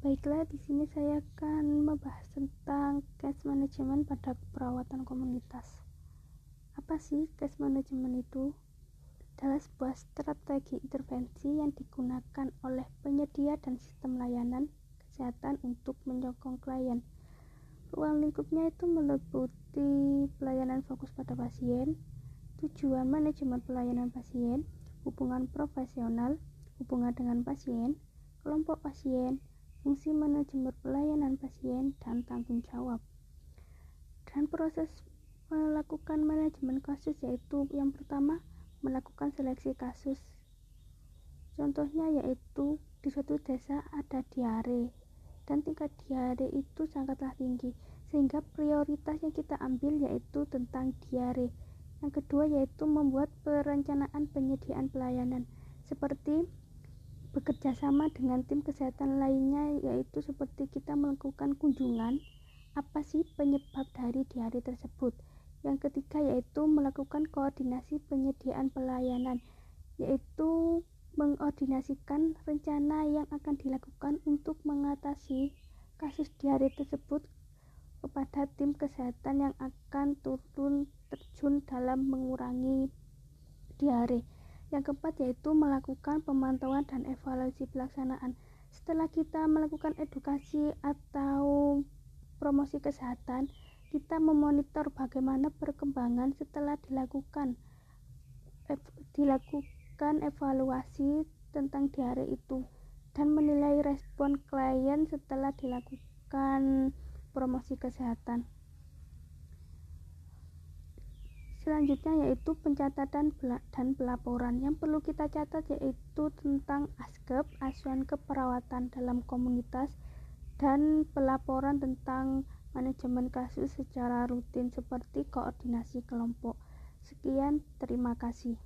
Baiklah, di sini saya akan membahas tentang case management pada perawatan komunitas. Apa sih case management itu? Adalah sebuah strategi intervensi yang digunakan oleh penyedia dan sistem layanan kesehatan untuk menyokong klien. Ruang lingkupnya itu meliputi pelayanan fokus pada pasien, tujuan manajemen pelayanan pasien, hubungan profesional, hubungan dengan pasien, kelompok pasien, fungsi manajemen pelayanan pasien, dan tanggung jawab. Dan proses melakukan manajemen kasus yaitu yang pertama melakukan seleksi kasus. Contohnya yaitu di suatu desa ada diare dan tingkat diare itu sangatlah tinggi sehingga prioritas yang kita ambil yaitu tentang diare. Yang kedua yaitu membuat perencanaan penyediaan pelayanan seperti bekerja sama dengan tim kesehatan lainnya yaitu seperti kita melakukan kunjungan apa sih penyebab dari diare tersebut? Yang ketiga yaitu melakukan koordinasi penyediaan pelayanan yaitu mengordinasikan rencana yang akan dilakukan untuk mengatasi kasus diare tersebut kepada tim kesehatan yang akan turun terjun dalam mengurangi diare yang keempat yaitu melakukan pemantauan dan evaluasi pelaksanaan. Setelah kita melakukan edukasi atau promosi kesehatan, kita memonitor bagaimana perkembangan setelah dilakukan dilakukan evaluasi tentang diare itu dan menilai respon klien setelah dilakukan promosi kesehatan. Selanjutnya yaitu pencatatan dan pelaporan. Yang perlu kita catat yaitu tentang ASKEP asuhan keperawatan dalam komunitas dan pelaporan tentang manajemen kasus secara rutin seperti koordinasi kelompok. Sekian terima kasih